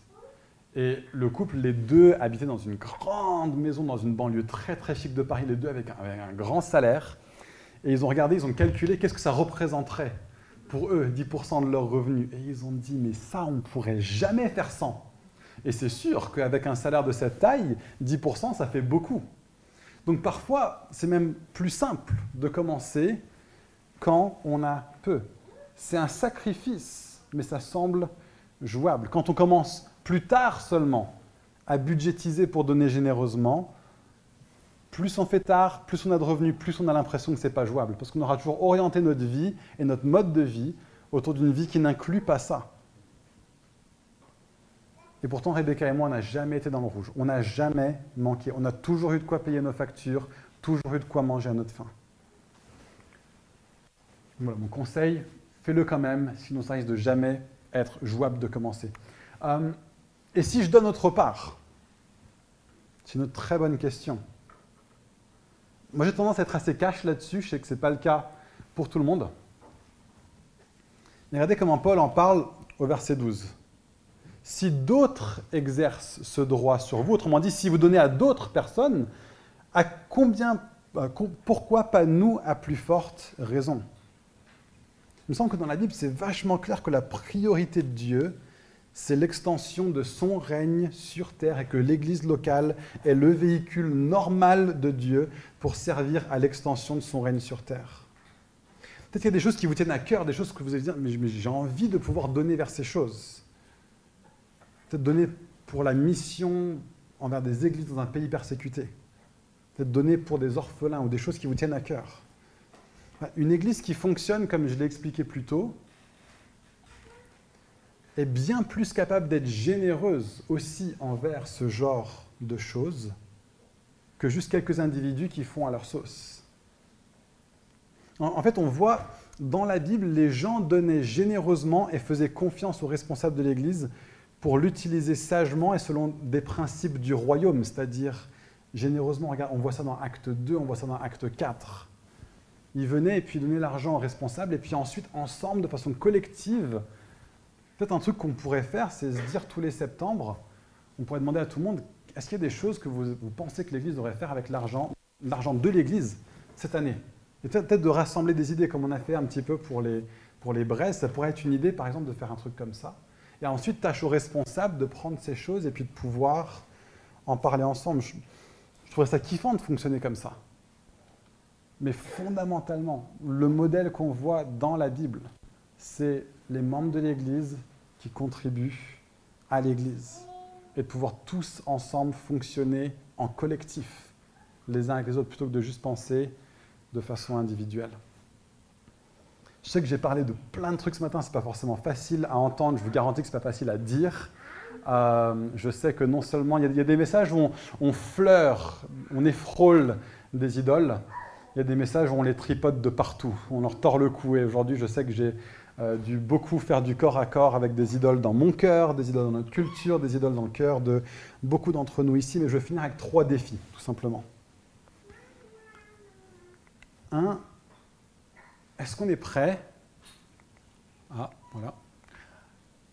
Et le couple, les deux habitaient dans une grande maison, dans une banlieue très très chic de Paris, les deux avec un, grand salaire. Et ils ont regardé, ils ont calculé qu'est-ce que ça représenterait pour eux, 10% de leurs revenus. Et ils ont dit, mais ça, on ne pourrait jamais faire sans. Et c'est sûr qu'avec un salaire de cette taille, 10%, ça fait beaucoup. Donc parfois, c'est même plus simple de commencer quand on a peu. C'est un sacrifice, mais ça semble jouable. Quand on commence plus tard seulement à budgétiser pour donner généreusement, plus on fait tard, plus on a de revenus, plus on a l'impression que ce n'est pas jouable. Parce qu'on aura toujours orienté notre vie et notre mode de vie autour d'une vie qui n'inclut pas ça. Et pourtant, Rebecca et moi, on n'a jamais été dans le rouge. On n'a jamais manqué. On a toujours eu de quoi payer nos factures, toujours eu de quoi manger à notre faim. Voilà, mon conseil, fais-le quand même, sinon ça risque de jamais être jouable de commencer. Euh, et si je donne autre part? C'est une très bonne question. Moi, j'ai tendance à être assez cash là-dessus. Je sais que ce n'est pas le cas pour tout le monde. Mais regardez comment Paul en parle au verset 12 si d'autres exercent ce droit sur vous, autrement dit, si vous donnez à d'autres personnes, pourquoi pas nous à plus forte raison? Il me semble que dans la Bible, c'est vachement clair que la priorité de Dieu, c'est l'extension de son règne sur terre et que l'Église locale est le véhicule normal de Dieu pour servir à l'extension de son règne sur terre. Peut-être qu'il y a des choses qui vous tiennent à cœur, des choses que vous allez dire, mais j'ai envie de pouvoir donner vers ces choses peut-être donner pour la mission envers des églises dans un pays persécuté, peut-être donner pour des orphelins ou des choses qui vous tiennent à cœur. Une église qui fonctionne, comme je l'ai expliqué plus tôt, est bien plus capable d'être généreuse aussi envers ce genre de choses que juste quelques individus qui font à leur sauce. En fait, on voit dans la Bible, les gens donnaient généreusement et faisaient confiance aux responsables de l'Église pour l'utiliser sagement et selon des principes du royaume, c'est-à-dire généreusement. Regarde, on voit ça dans Acte 2, on voit ça dans Acte 4. Ils venaient et puis donnaient l'argent aux responsables, et puis ensuite, ensemble, de façon collective, peut-être un truc qu'on pourrait faire, c'est se dire tous les septembre, on pourrait demander à tout le monde, est-ce qu'il y a des choses que vous, pensez que l'Église devrait faire avec l'argent, l'argent de l'Église cette année? Et peut-être de rassembler des idées, comme on a fait un petit peu pour les, pour les ça pourrait être une idée, par exemple, de faire un truc comme ça. Et ensuite, tâche aux responsables de prendre ces choses et puis de pouvoir en parler ensemble. Je, je trouvais ça kiffant de fonctionner comme ça. Mais fondamentalement, le modèle qu'on voit dans la Bible, c'est les membres de l'Église qui contribuent à l'Église et de pouvoir tous ensemble fonctionner en collectif, les uns avec les autres, plutôt que de juste penser de façon individuelle. Je sais que j'ai parlé de plein de trucs ce matin, ce n'est pas forcément facile à entendre, je vous garantis que ce n'est pas facile à dire. Euh, je sais que non seulement il y, a des messages où on, on, fleure, on effrôle des idoles, il y a des messages où on les tripote de partout, on leur tord le cou. Et aujourd'hui, je sais que j'ai euh, dû beaucoup faire du corps à corps avec des idoles dans mon cœur, des idoles dans notre culture, des idoles dans le cœur de beaucoup d'entre nous ici. Mais je vais finir avec trois défis, tout simplement. Un, est-ce qu'on est prêt Ah, voilà.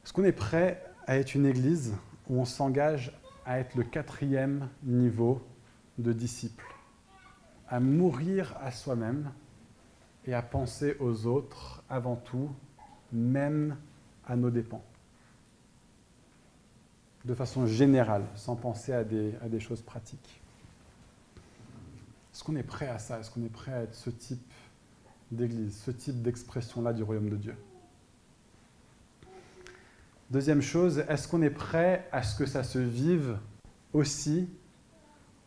Est-ce qu'on est prêt à être une église où on s'engage à être le quatrième niveau de disciple À mourir à soi-même et à penser aux autres avant tout même à nos dépens. De façon générale, sans penser à des, choses pratiques. Est-ce qu'on est prêt à ça? Est-ce qu'on est prêt à être ce type d'église, ce type d'expression-là du royaume de Dieu? Deuxième chose, est-ce qu'on est prêt à ce que ça se vive aussi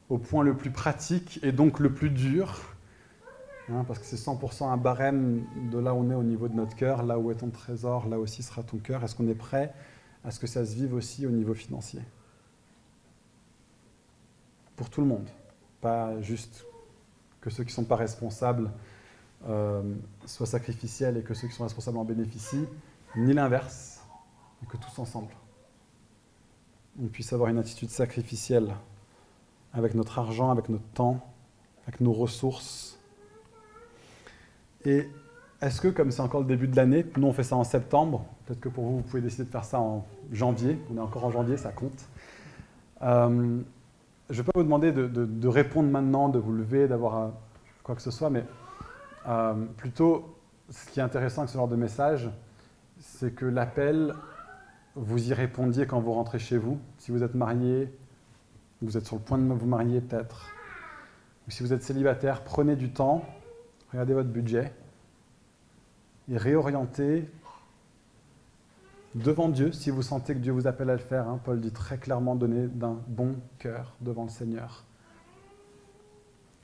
au point le plus pratique et donc le plus dur hein, Parce que c'est 100% un barème de là où on est au niveau de notre cœur, là où est ton trésor, là aussi sera ton cœur. Est-ce qu'on est prêt à ce que ça se vive aussi au niveau financier? Pour tout le monde, pas juste que ceux qui ne sont pas responsables euh, soient sacrificiels et que ceux qui sont responsables en bénéficient, ni l'inverse et que tous ensemble, on puisse avoir une attitude sacrificielle avec notre argent, avec notre temps, avec nos ressources. Et est-ce que, comme c'est encore le début de l'année, nous on fait ça en septembre, peut-être que pour vous, vous pouvez décider de faire ça en janvier, on est encore en janvier, ça compte. Euh, je ne vais pas vous demander de, répondre maintenant, de vous lever, d'avoir quoi que ce soit, mais euh, plutôt, ce qui est intéressant avec ce genre de message, c'est que l'appel vous y répondiez quand vous rentrez chez vous. Si vous êtes marié, vous êtes sur le point de vous marier peut-être, ou si vous êtes célibataire, prenez du temps, regardez votre budget et réorientez devant Dieu, si vous sentez que Dieu vous appelle à le faire. Hein. Paul dit très clairement, donnez d'un bon cœur devant le Seigneur.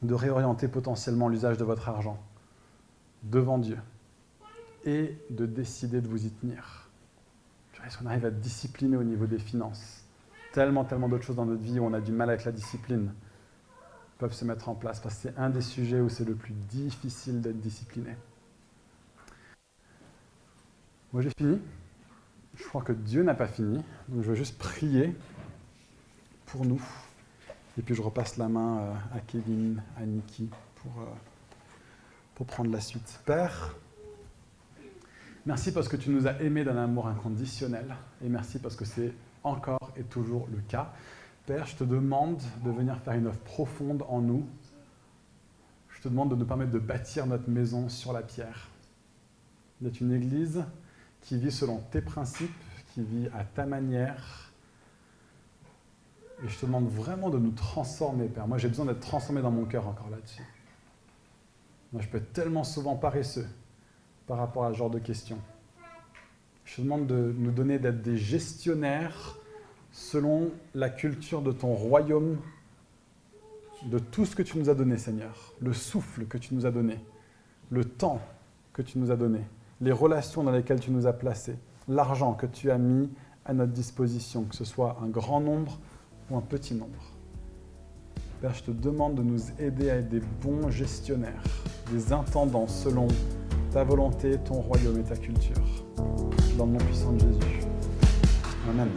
De réorienter potentiellement l'usage de votre argent devant Dieu et de décider de vous y tenir. Est-ce qu'on arrive à être discipliné au niveau des finances? Tellement, tellement d'autres choses dans notre vie où on a du mal avec la discipline peuvent se mettre en place parce que c'est un des sujets où c'est le plus difficile d'être discipliné. Moi j'ai fini. Je crois que Dieu n'a pas fini. Donc je veux juste prier pour nous. Et puis je repasse la main euh, à Kevin, à Niki pour, euh, pour prendre la suite. Père, Merci parce que tu nous as aimés d'un amour inconditionnel. Et merci parce que c'est encore et toujours le cas. Père, je te demande de venir faire une œuvre profonde en nous. Je te demande de nous permettre de bâtir notre maison sur la pierre. D'être une église qui vit selon tes principes, qui vit à ta manière. Et je te demande vraiment de nous transformer, Père. Moi, j'ai besoin d'être transformé dans mon cœur encore là-dessus. Moi, je peux être tellement souvent paresseux par rapport à ce genre de questions. Je te demande de nous donner d'être des gestionnaires selon la culture de ton royaume, de tout ce que tu nous as donné, Seigneur, le souffle que tu nous as donné, le temps que tu nous as donné, les relations dans lesquelles tu nous as placés, l'argent que tu as mis à notre disposition, que ce soit un grand nombre ou un petit nombre. Père, je te demande de nous aider à être des bons gestionnaires, des intendants selon ta volonté, ton royaume et ta culture. Dans le nom puissant de Jésus. Amen.